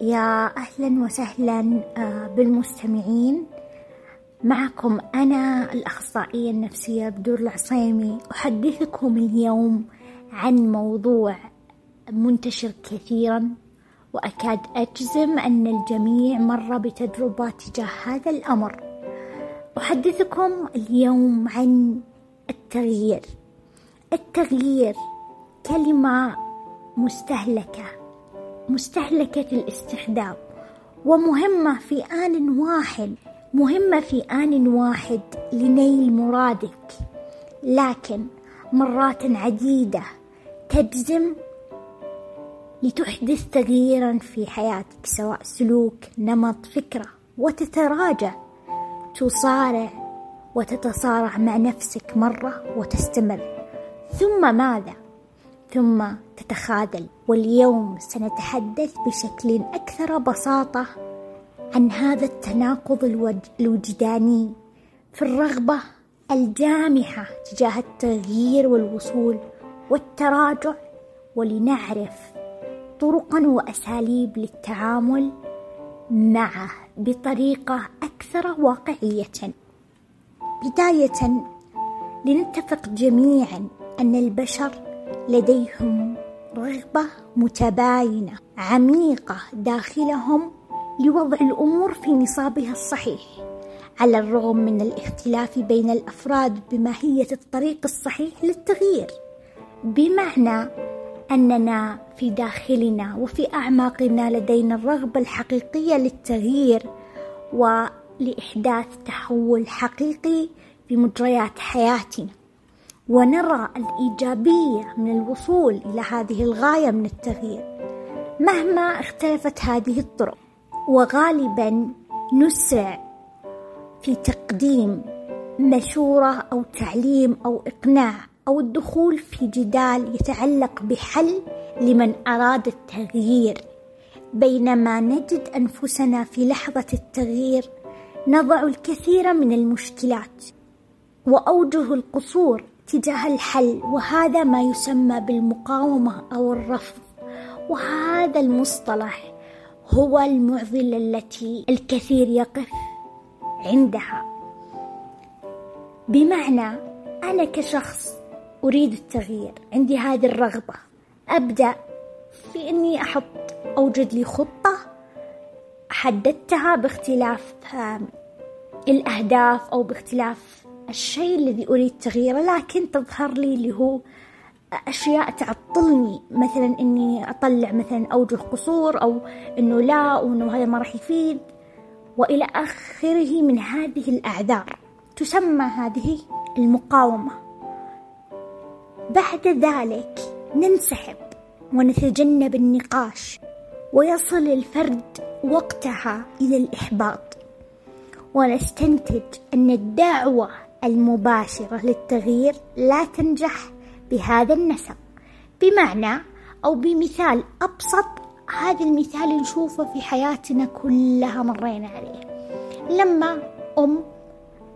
يا أهلا وسهلا آه، بالمستمعين. معكم أنا الأخصائية النفسية بدور العصيمي. أحدثكم اليوم عن موضوع منتشر كثيرا وأكاد أجزم أن الجميع مر بتجربة تجاه هذا الأمر. أحدثكم اليوم عن التغيير. التغيير كلمة مستهلكة. مستهلكة الاستخدام ومهمة في آن واحد مهمة في آن واحد لنيل مرادك. لكن مرات عديدة تجزم لتحدث تغييرا في حياتك سواء سلوك نمط فكرة وتتراجع. تصارع وتتصارع مع نفسك مرة وتستمر. ثم ماذا؟ ثم تتخاذل. واليوم سنتحدث بشكل أكثر بساطة عن هذا التناقض الوجداني في الرغبة الجامحة تجاه التغيير والوصول والتراجع ولنعرف طرقا وأساليب للتعامل معه بطريقة أكثر واقعية. بداية لنتفق جميعا أن البشر لديهم رغبة متباينة عميقة داخلهم لوضع الأمور في نصابها الصحيح. على الرغم من الاختلاف بين الأفراد بماهية الطريق الصحيح للتغيير بمعنى أننا في داخلنا وفي أعماقنا لدينا الرغبة الحقيقية للتغيير ولإحداث تحول حقيقي في مجريات حياتنا. ونرى الإيجابية من الوصول إلى هذه الغاية من التغيير. مهما اختلفت هذه الطرق وغالبا نسرع في تقديم مشورة أو تعليم أو إقناع أو الدخول في جدال يتعلق بحل لمن أراد التغيير. بينما نجد أنفسنا في لحظة التغيير نضع الكثير من المشكلات وأوجه القصور تجاه الحل وهذا ما يسمى بالمقاومة أو الرفض. وهذا المصطلح هو المعضلة التي الكثير يقف عندها. بمعنى أنا كشخص أريد التغيير عندي هذه الرغبة. أبدأ في أني أحط أوجد لي خطة حددتها باختلاف الأهداف أو باختلاف الشيء الذي أريد تغييره لكن تظهر لي اللي هو أشياء تعطلني. مثلا إني أطلع مثلا أوجه قصور أو إنه لا وإنه هذا ما راح يفيد. وإلى آخره من هذه الأعذار. تسمى هذه المقاومة. بعد ذلك ننسحب ونتجنب النقاش. ويصل الفرد وقتها إلى الإحباط. ونستنتج أن الدعوة المباشرة للتغيير لا تنجح بهذا النسق. بمعنى أو بمثال أبسط هذا المثال نشوفه في حياتنا كلها مرينا عليه. لما أم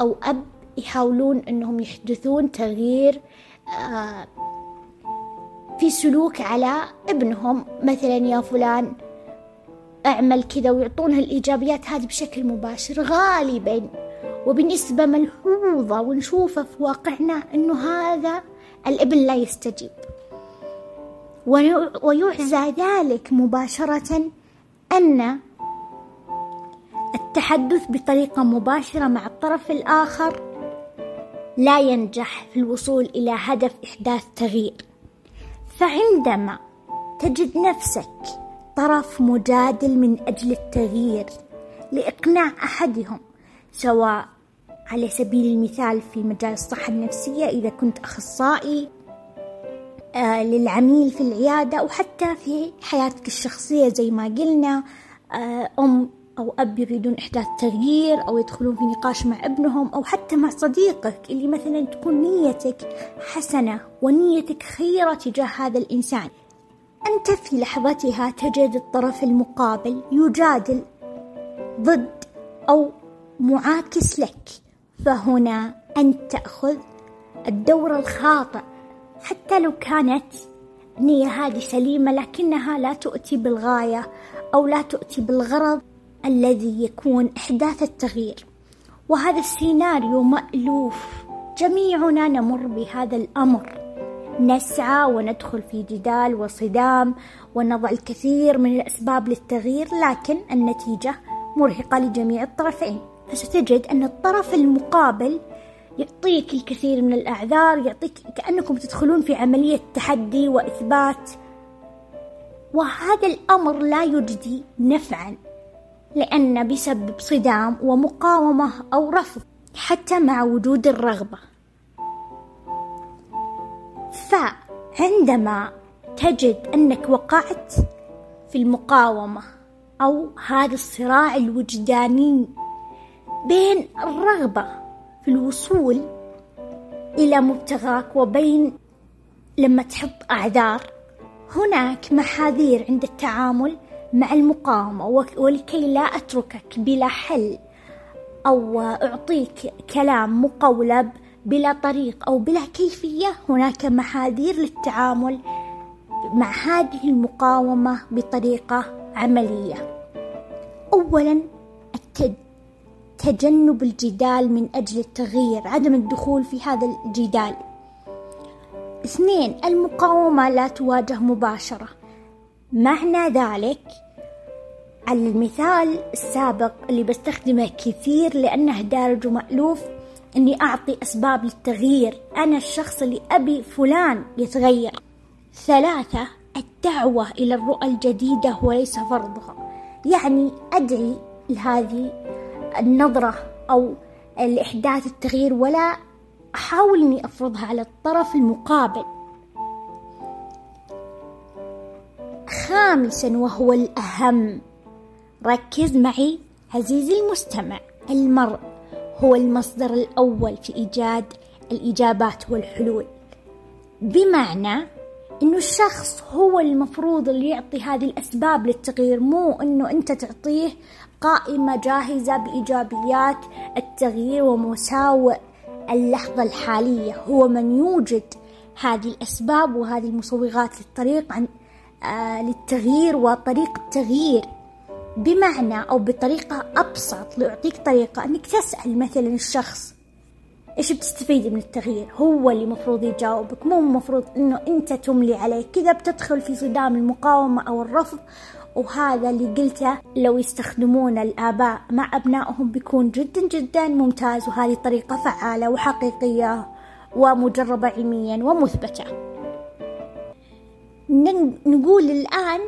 أو أب يحاولون أنهم يحدثون تغيير آه، في سلوك على ابنهم مثلا يا فلان اعمل كذا ويعطونها الإيجابيات هذه بشكل مباشر غالبا وبنسبة ملحوظة ونشوفه في واقعنا أنه هذا الابن لا يستجيب. ويعزى ذلك مباشرة أن التحدث بطريقة مباشرة مع الطرف الآخر لا ينجح في الوصول إلى هدف إحداث تغيير. فعندما تجد نفسك طرف مجادل من أجل التغيير لإقناع أحدهم سواء على سبيل المثال في مجال الصحة النفسية إذا كنت أخصائي آه للعميل في العيادة أو حتى في حياتك الشخصية زي ما قلنا آه أم أو أب يريدون إحداث تغيير أو يدخلون في نقاش مع ابنهم أو حتى مع صديقك اللي مثلا تكون نيتك حسنة ونيتك خيرة تجاه هذا الإنسان. أنت في لحظتها تجد الطرف المقابل يجادل ضد أو معاكس لك. فهنا أنت تأخذ الدور الخاطئ. حتى لو كانت النية هذه سليمة لكنها لا تؤتي بالغاية أو لا تؤتي بالغرض الذي يكون إحداث التغيير. وهذا السيناريو مألوف. جميعنا نمر بهذا الأمر. نسعى وندخل في جدال وصدام ونضع الكثير من الأسباب للتغيير لكن النتيجة مرهقة لجميع الطرفين. فستجد أن الطرف المقابل يعطيك الكثير من الأعذار يعطيك كأنكم تدخلون في عملية تحدي وإثبات. وهذا الأمر لا يجدي نفعا لأن بسبب صدام ومقاومة أو رفض حتى مع وجود الرغبة. فعندما تجد أنك وقعت في المقاومة أو هذا الصراع الوجداني بين الرغبة في الوصول إلى مبتغاك وبين لما تحط أعذار. هناك محاذير عند التعامل مع المقاومة ولكي لا أتركك بلا حل أو أعطيك كلام مقولب بلا طريق أو بلا كيفية. هناك محاذير للتعامل مع هذه المقاومة بطريقة عملية. أولا تجنب الجدال من أجل التغيير عدم الدخول في هذا الجدال. اثنين المقاومة لا تواجه مباشرة. معنى ذلك المثال السابق اللي بستخدمه كثير لأنه دارج ومألوف أني أعطي أسباب للتغيير. أنا الشخص اللي أبي فلان يتغير. ثلاثة الدعوة إلى الرؤى الجديدة وليس فرضها. يعني أدعي لهذه النظرة أو لإحداث التغيير ولا أحاول أني أفرضها على الطرف المقابل. خامسا وهو الأهم. ركز معي عزيزي المستمع. المرء هو المصدر الأول في إيجاد الإجابات والحلول. بمعنى إنه الشخص هو المفروض اللي يعطي هذه الأسباب للتغيير مو إنه أنت تعطيه قائمة جاهزة بإيجابيات التغيير ومساوئ اللحظة الحالية. هو من يوجد هذه الأسباب وهذه المصوغات للطريق عن آه للتغيير وطريق التغيير بمعنى أو بطريقة أبسط لأعطيك طريقة أنك تسأل مثلا الشخص إيش بتستفيدي من التغيير؟ هو اللي مفروض يجاوبك مو مفروض أنه أنت تملي عليه. كذا بتدخل في صدام المقاومة أو الرفض وهذا اللي قلته لو يستخدمون الآباء مع أبنائهم بيكون جدا جدا ممتاز وهذه طريقة فعالة وحقيقية ومجربة علميا ومثبتة. نقول الآن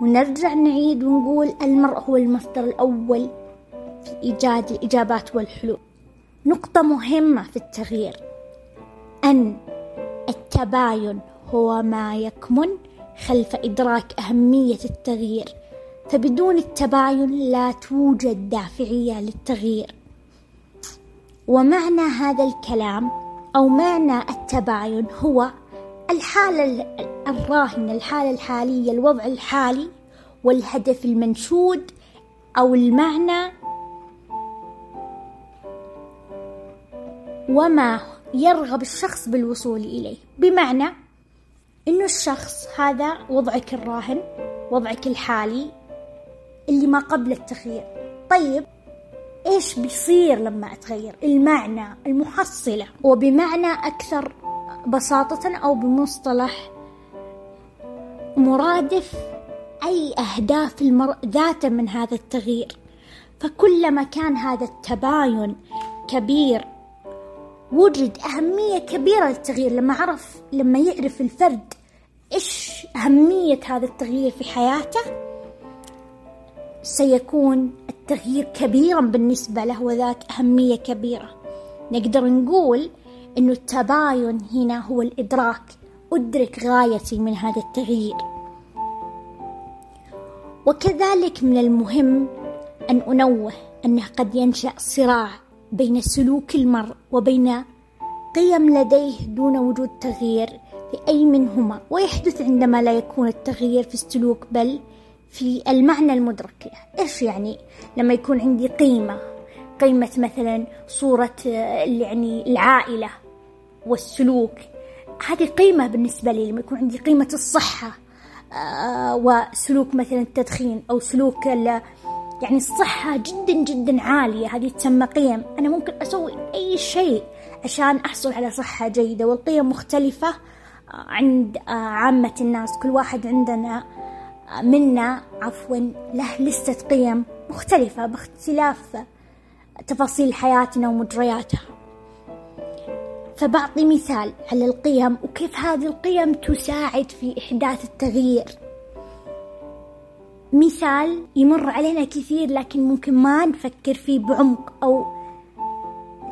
ونرجع نعيد ونقول المرء هو المصدر الأول في إيجاد الإجابات والحلول. نقطة مهمة في التغيير أن التباين هو ما يكمن خلف إدراك أهمية التغيير. فبدون التباين لا توجد دافعية للتغيير. ومعنى هذا الكلام أو معنى التباين هو الحالة الراهنة الحالة الحالية الوضع الحالي والهدف المنشود أو المعنى وما يرغب الشخص بالوصول إليه. بمعنى إنه الشخص هذا وضعك الراهن وضعك الحالي اللي ما قبل التغيير. طيب إيش بيصير لما أتغير؟ المعنى المحصلة. وبمعنى أكثر بساطة أو بمصطلح مرادف أي أهداف المرء ذاته من هذا التغيير. فكلما كان هذا التباين كبير وجد أهمية كبيرة للتغيير لما عرف لما يعرف الفرد إيش أهمية هذا التغيير في حياته سيكون التغيير كبيرا بالنسبة له وذات أهمية كبيرة. نقدر نقول أنه التباين هنا هو الإدراك أدرك غايتي من هذا التغيير. وكذلك من المهم أن أنوه أنه قد ينشأ صراع بين سلوك المرء وبين قيم لديه دون وجود تغيير في أي منهما. ويحدث عندما لا يكون التغيير في السلوك بل في المعنى المدرك. له إيش يعني؟ لما يكون عندي قيمة قيمة مثلا صورة يعني العائلة والسلوك. هذه قيمة بالنسبة لي. لما يكون عندي قيمة الصحة آه، وسلوك مثلا التدخين أو سلوك يعني الصحة جدا جدا عالية هذه تسمى قيم. أنا ممكن أسوي أي شيء عشان أحصل على صحة جيدة والقيم مختلفة آه، عند آه، عامة الناس. كل واحد عندنا منا عفوا له لستة قيم مختلفة باختلاف تفاصيل حياتنا ومجرياتها. فبعطي مثال على القيم وكيف هذه القيم تساعد في إحداث التغيير. مثال يمر علينا كثير لكن ممكن ما نفكر فيه بعمق أو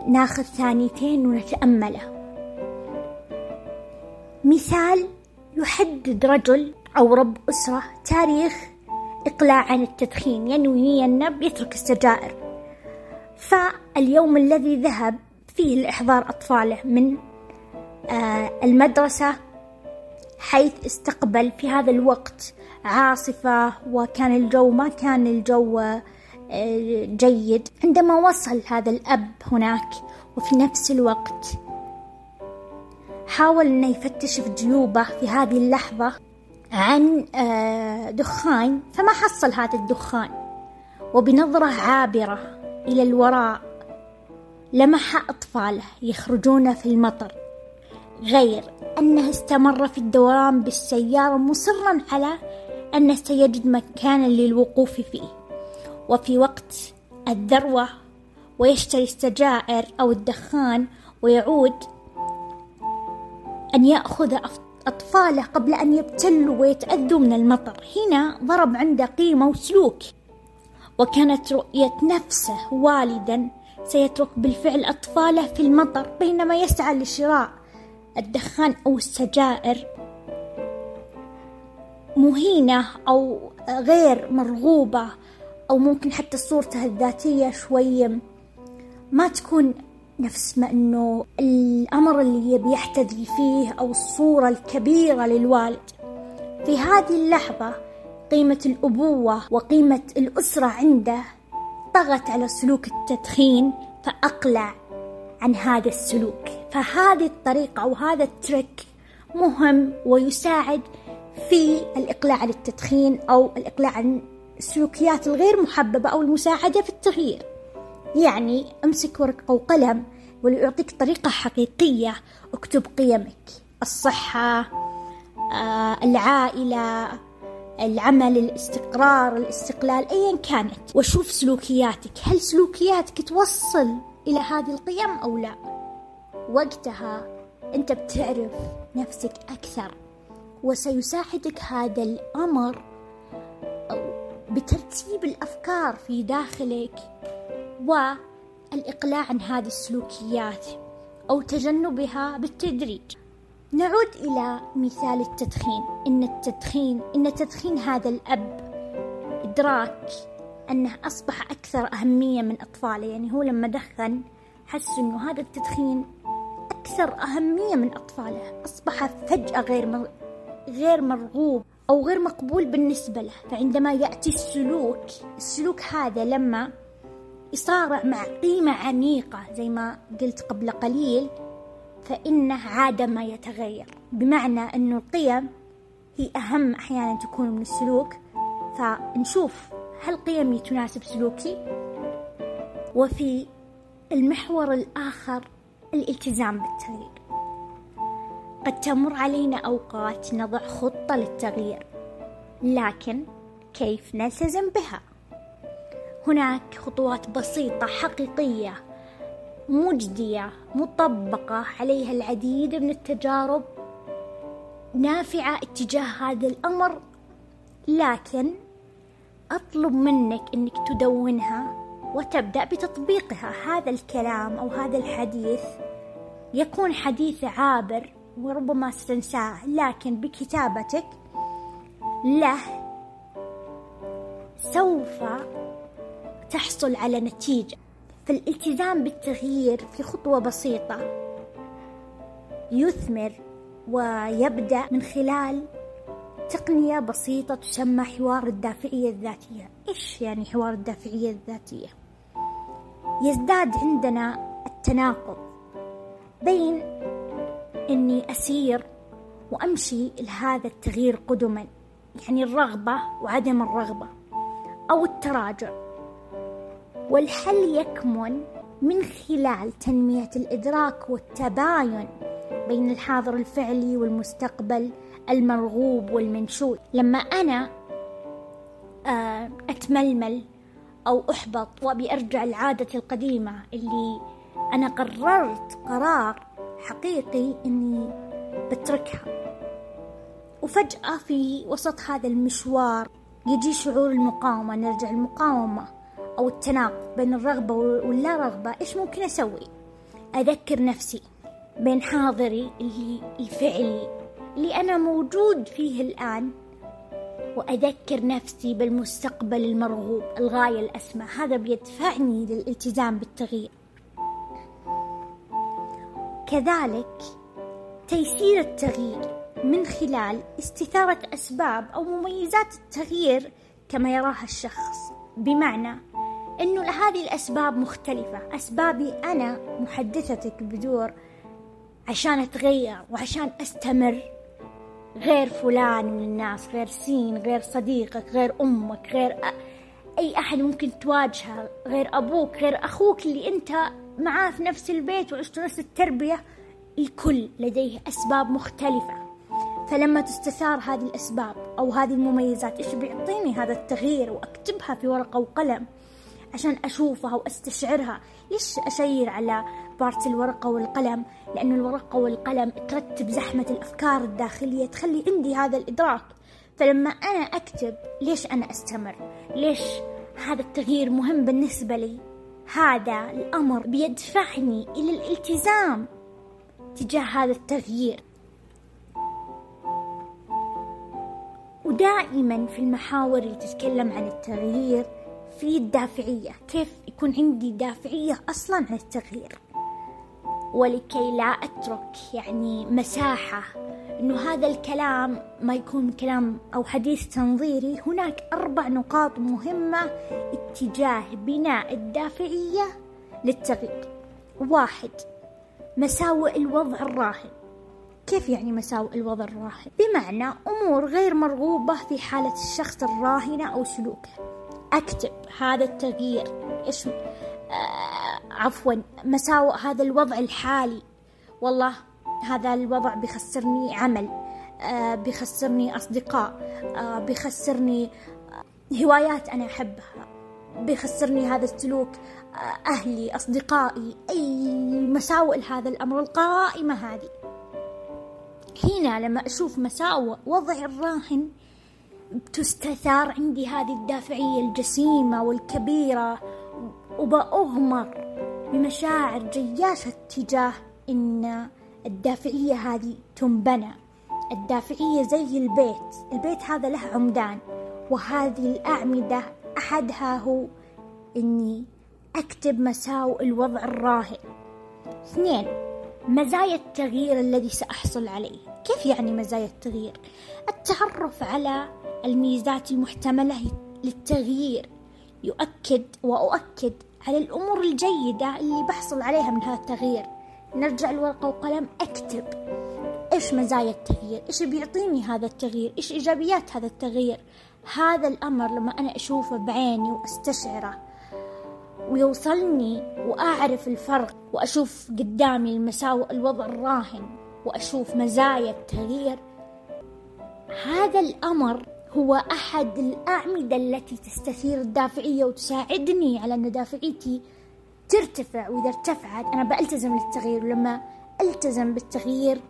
ناخذ ثانيتين ونتأمله. مثال يحدد رجل أو رب أسرة تاريخ إقلاع عن التدخين ينوي أنه بيترك السجائر. فاليوم الذي ذهب فيه لإحضار أطفاله من آه، المدرسة حيث استقبل في هذا الوقت عاصفة وكان الجو ما كان الجو آه، جيد. عندما وصل هذا الأب هناك وفي نفس الوقت حاول أنه يفتش في جيوبه في هذه اللحظة عن آه، دخان فما حصل هذا الدخان. وبنظرة عابرة إلى الوراء لمح أطفاله يخرجون في المطر. غير أنه استمر في الدوران بالسيارة مصرا على أنه سيجد مكانا للوقوف فيه وفي وقت الذروة ويشتري السجائر أو الدخان ويعود أن يأخذ أطفاله قبل أن يبتلوا ويتأذوا من المطر. هنا ضرب عنده قيمة وسلوك. وكانت رؤية نفسه والدا سيترك بالفعل أطفاله في المطر بينما يسعى لشراء الدخان أو السجائر مهينة أو غير مرغوبة أو ممكن حتى صورته الذاتية شوي ما تكون نفس ما أنه الأمر اللي يبي فيه أو الصورة الكبيرة للوالد. في هذه اللحظة قيمة الأبوة وقيمة الأسرة عنده طغت على سلوك التدخين فأقلع عن هذا السلوك. فهذه الطريقة أو هذا الترك مهم ويساعد في الإقلاع عن التدخين أو الإقلاع عن السلوكيات الغير محببة أو المساعدة في التغيير. يعني امسك ورقة وقلم وليعطيك طريقة حقيقية. اكتب قيمك الصحة آه، العائلة العمل الاستقرار الاستقلال ايا كانت. وشوف سلوكياتك. هل سلوكياتك توصل إلى هذه القيم أو لا؟ وقتها أنت بتعرف نفسك أكثر. وسيساعدك هذا الأمر بترتيب الأفكار في داخلك والإقلاع عن هذه السلوكيات أو تجنبها بالتدريج. نعود إلى مثال التدخين. إن التدخين إن تدخين هذا الأب إدراك أنه أصبح أكثر أهمية من أطفاله يعني هو لما دخن حس أنه هذا التدخين أكثر أهمية من أطفاله أصبح فجأة غير غير مرغوب أو غير مقبول بالنسبة له. فعندما يأتي السلوك السلوك هذا لما يصارع مع قيمة عميقة زي ما قلت قبل قليل فإنه عادة ما يتغير. بمعنى أنه القيم هي أهم أحيانا تكون من السلوك. فنشوف هل قيمي تناسب سلوكي؟ وفي المحور الآخر الالتزام بالتغيير. قد تمر علينا أوقات نضع خطة للتغيير لكن كيف نلتزم بها؟ هناك خطوات بسيطة حقيقية مجدية مطبقة عليها العديد من التجارب نافعة اتجاه هذا الأمر لكن أطلب منك أنك تدونها وتبدأ بتطبيقها. هذا الكلام أو هذا الحديث يكون حديث عابر وربما ستنساه لكن بكتابتك له سوف تحصل على نتيجة فالالتزام بالتغيير في خطوة بسيطة يثمر ويبدأ من خلال تقنية بسيطة تسمى حوار الدافعية الذاتية إيش يعني حوار الدافعية الذاتية؟ يزداد عندنا التناقض بين أني أسير وأمشي لهذا التغيير قدما يعني الرغبة وعدم الرغبة أو التراجع. والحل يكمن من خلال تنمية الإدراك والتباين بين الحاضر الفعلي والمستقبل المرغوب والمنشود. لما أنا آه، أتململ أو أحبط وأبي أرجع لعادتي القديمة اللي أنا قررت قرار حقيقي إني بتركها. وفجأة في وسط هذا المشوار يجي شعور المقاومة نرجع المقاومة أو التناقض بين الرغبة واللا رغبة إيش ممكن أسوي؟ أذكر نفسي بين حاضري اللي الفعلي اللي أنا موجود فيه الآن وأذكر نفسي بالمستقبل المرغوب الغاية الأسمى. هذا بيدفعني للالتزام بالتغيير. كذلك تيسير التغيير من خلال استثارة أسباب أو مميزات التغيير كما يراها الشخص. بمعنى أنه هذه الأسباب مختلفة. أسبابي أنا محدثتك بدور عشان أتغير وعشان أستمر. غير فلان من الناس غير سين غير صديقك غير أمك غير أي أحد ممكن تواجهه غير أبوك غير أخوك اللي أنت معاه في نفس البيت وعشتوا نفس التربية الكل لديه أسباب مختلفة. فلما تستثار هذه الأسباب أو هذه المميزات إيش بيعطيني هذا التغيير وأكتبها في ورقة وقلم عشان أشوفها وأستشعرها؟ ليش أشير على بارت الورقة والقلم؟ لأن الورقة والقلم ترتب زحمة الأفكار الداخلية تخلي عندي هذا الإدراك. فلما أنا أكتب ليش أنا أستمر؟ ليش هذا التغيير مهم بالنسبة لي؟ هذا الأمر بيدفعني إلى الالتزام تجاه هذا التغيير. ودائما في المحاور اللي تتكلم عن التغيير في الدافعية كيف يكون عندي دافعية أصلا عن التغيير؟ ولكي لا أترك يعني مساحة أنه هذا الكلام ما يكون كلام أو حديث تنظيري. هناك أربع نقاط مهمة اتجاه بناء الدافعية للتغيير. واحد مساوئ الوضع الراهن. كيف يعني مساوئ الوضع الراهن؟ بمعنى أمور غير مرغوبة في حالة الشخص الراهنة أو سلوكه. أكتب هذا التغيير إيش عفوا مساوئ هذا الوضع الحالي. والله هذا الوضع بيخسرني عمل آه بيخسرني أصدقاء آه بيخسرني آه هوايات أنا أحبها بيخسرني هذا السلوك أهلي أصدقائي أي مساوئ لهذا الأمر القائمة هذه. هنا لما أشوف مساوئ وضع الراهن تستثار عندي هذه الدافعية الجسيمة والكبيرة. وبأغمر بمشاعر جياشة تجاه إن الدافعية هذه تنبنى. الدافعية زي البيت. البيت هذا له عمدان وهذه الأعمدة أحدها هو إني أكتب مساوئ الوضع الراهن. اثنين مزايا التغيير الذي سأحصل عليه. كيف يعني مزايا التغيير؟ التعرف على الميزات المحتملة للتغيير. يؤكد وأؤكد على الأمور الجيدة اللي بحصل عليها من هذا التغيير. نرجع الورقة وقلم أكتب. إيش مزايا التغيير؟ إيش بيعطيني هذا التغيير؟ إيش إيجابيات هذا التغيير؟ هذا الأمر لما أنا أشوفه بعيني وأستشعره ويوصلني وأعرف الفرق وأشوف قدامي المساوئ الوضع الراهن وأشوف مزايا التغيير هذا الأمر هو أحد الأعمدة التي تستثير الدافعية وتساعدني على أن دافعيتي ترتفع. وإذا ارتفعت أنا بألتزم للتغيير. ولما ألتزم بالتغيير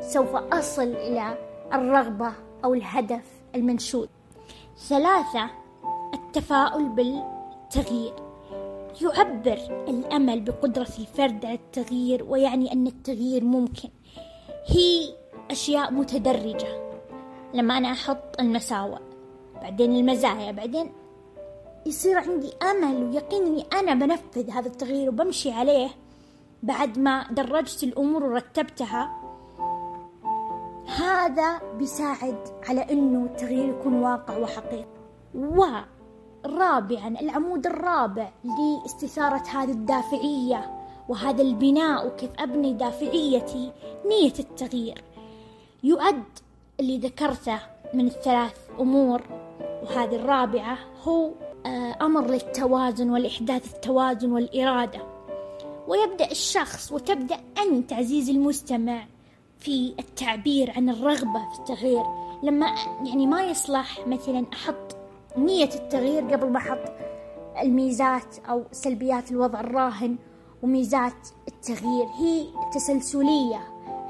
سوف أصل إلى الرغبة أو الهدف المنشود. ثلاثة التفاؤل بالتغيير. يعبر الأمل بقدرة الفرد على التغيير ويعني أن التغيير ممكن. هي أشياء متدرجة. لما أنا أحط المساوئ. بعدين المزايا بعدين يصير عندي أمل ويقين أني أنا بنفذ هذا التغيير وبمشي عليه. بعد ما درجت الأمور ورتبتها هذا بيساعد على أنه التغيير يكون واقع وحقيقي. ورابعا العمود الرابع لاستثارة هذه الدافعية وهذا البناء وكيف أبني دافعيتي نية التغيير. يؤد اللي ذكرته من الثلاث أمور وهذه الرابعة هو آه، أمر للتوازن والإحداث التوازن والإرادة. ويبدأ الشخص وتبدأ أنت عزيزي المستمع في التعبير عن الرغبة في التغيير. لما يعني ما يصلح مثلا أحط نية التغيير قبل ما أحط الميزات أو سلبيات الوضع الراهن وميزات التغيير. هي تسلسلية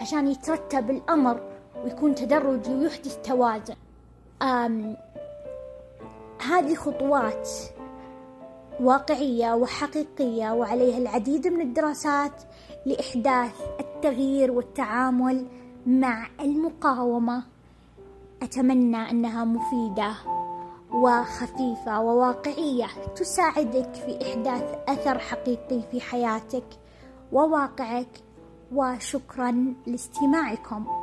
عشان يترتب الأمر ويكون تدرجي ويحدث توازن. أم هذه خطوات واقعية وحقيقية وعليها العديد من الدراسات لإحداث التغيير والتعامل مع المقاومة. أتمنى أنها مفيدة وخفيفة وواقعية تساعدك في إحداث أثر حقيقي في حياتك وواقعك. وشكرا لاستماعكم.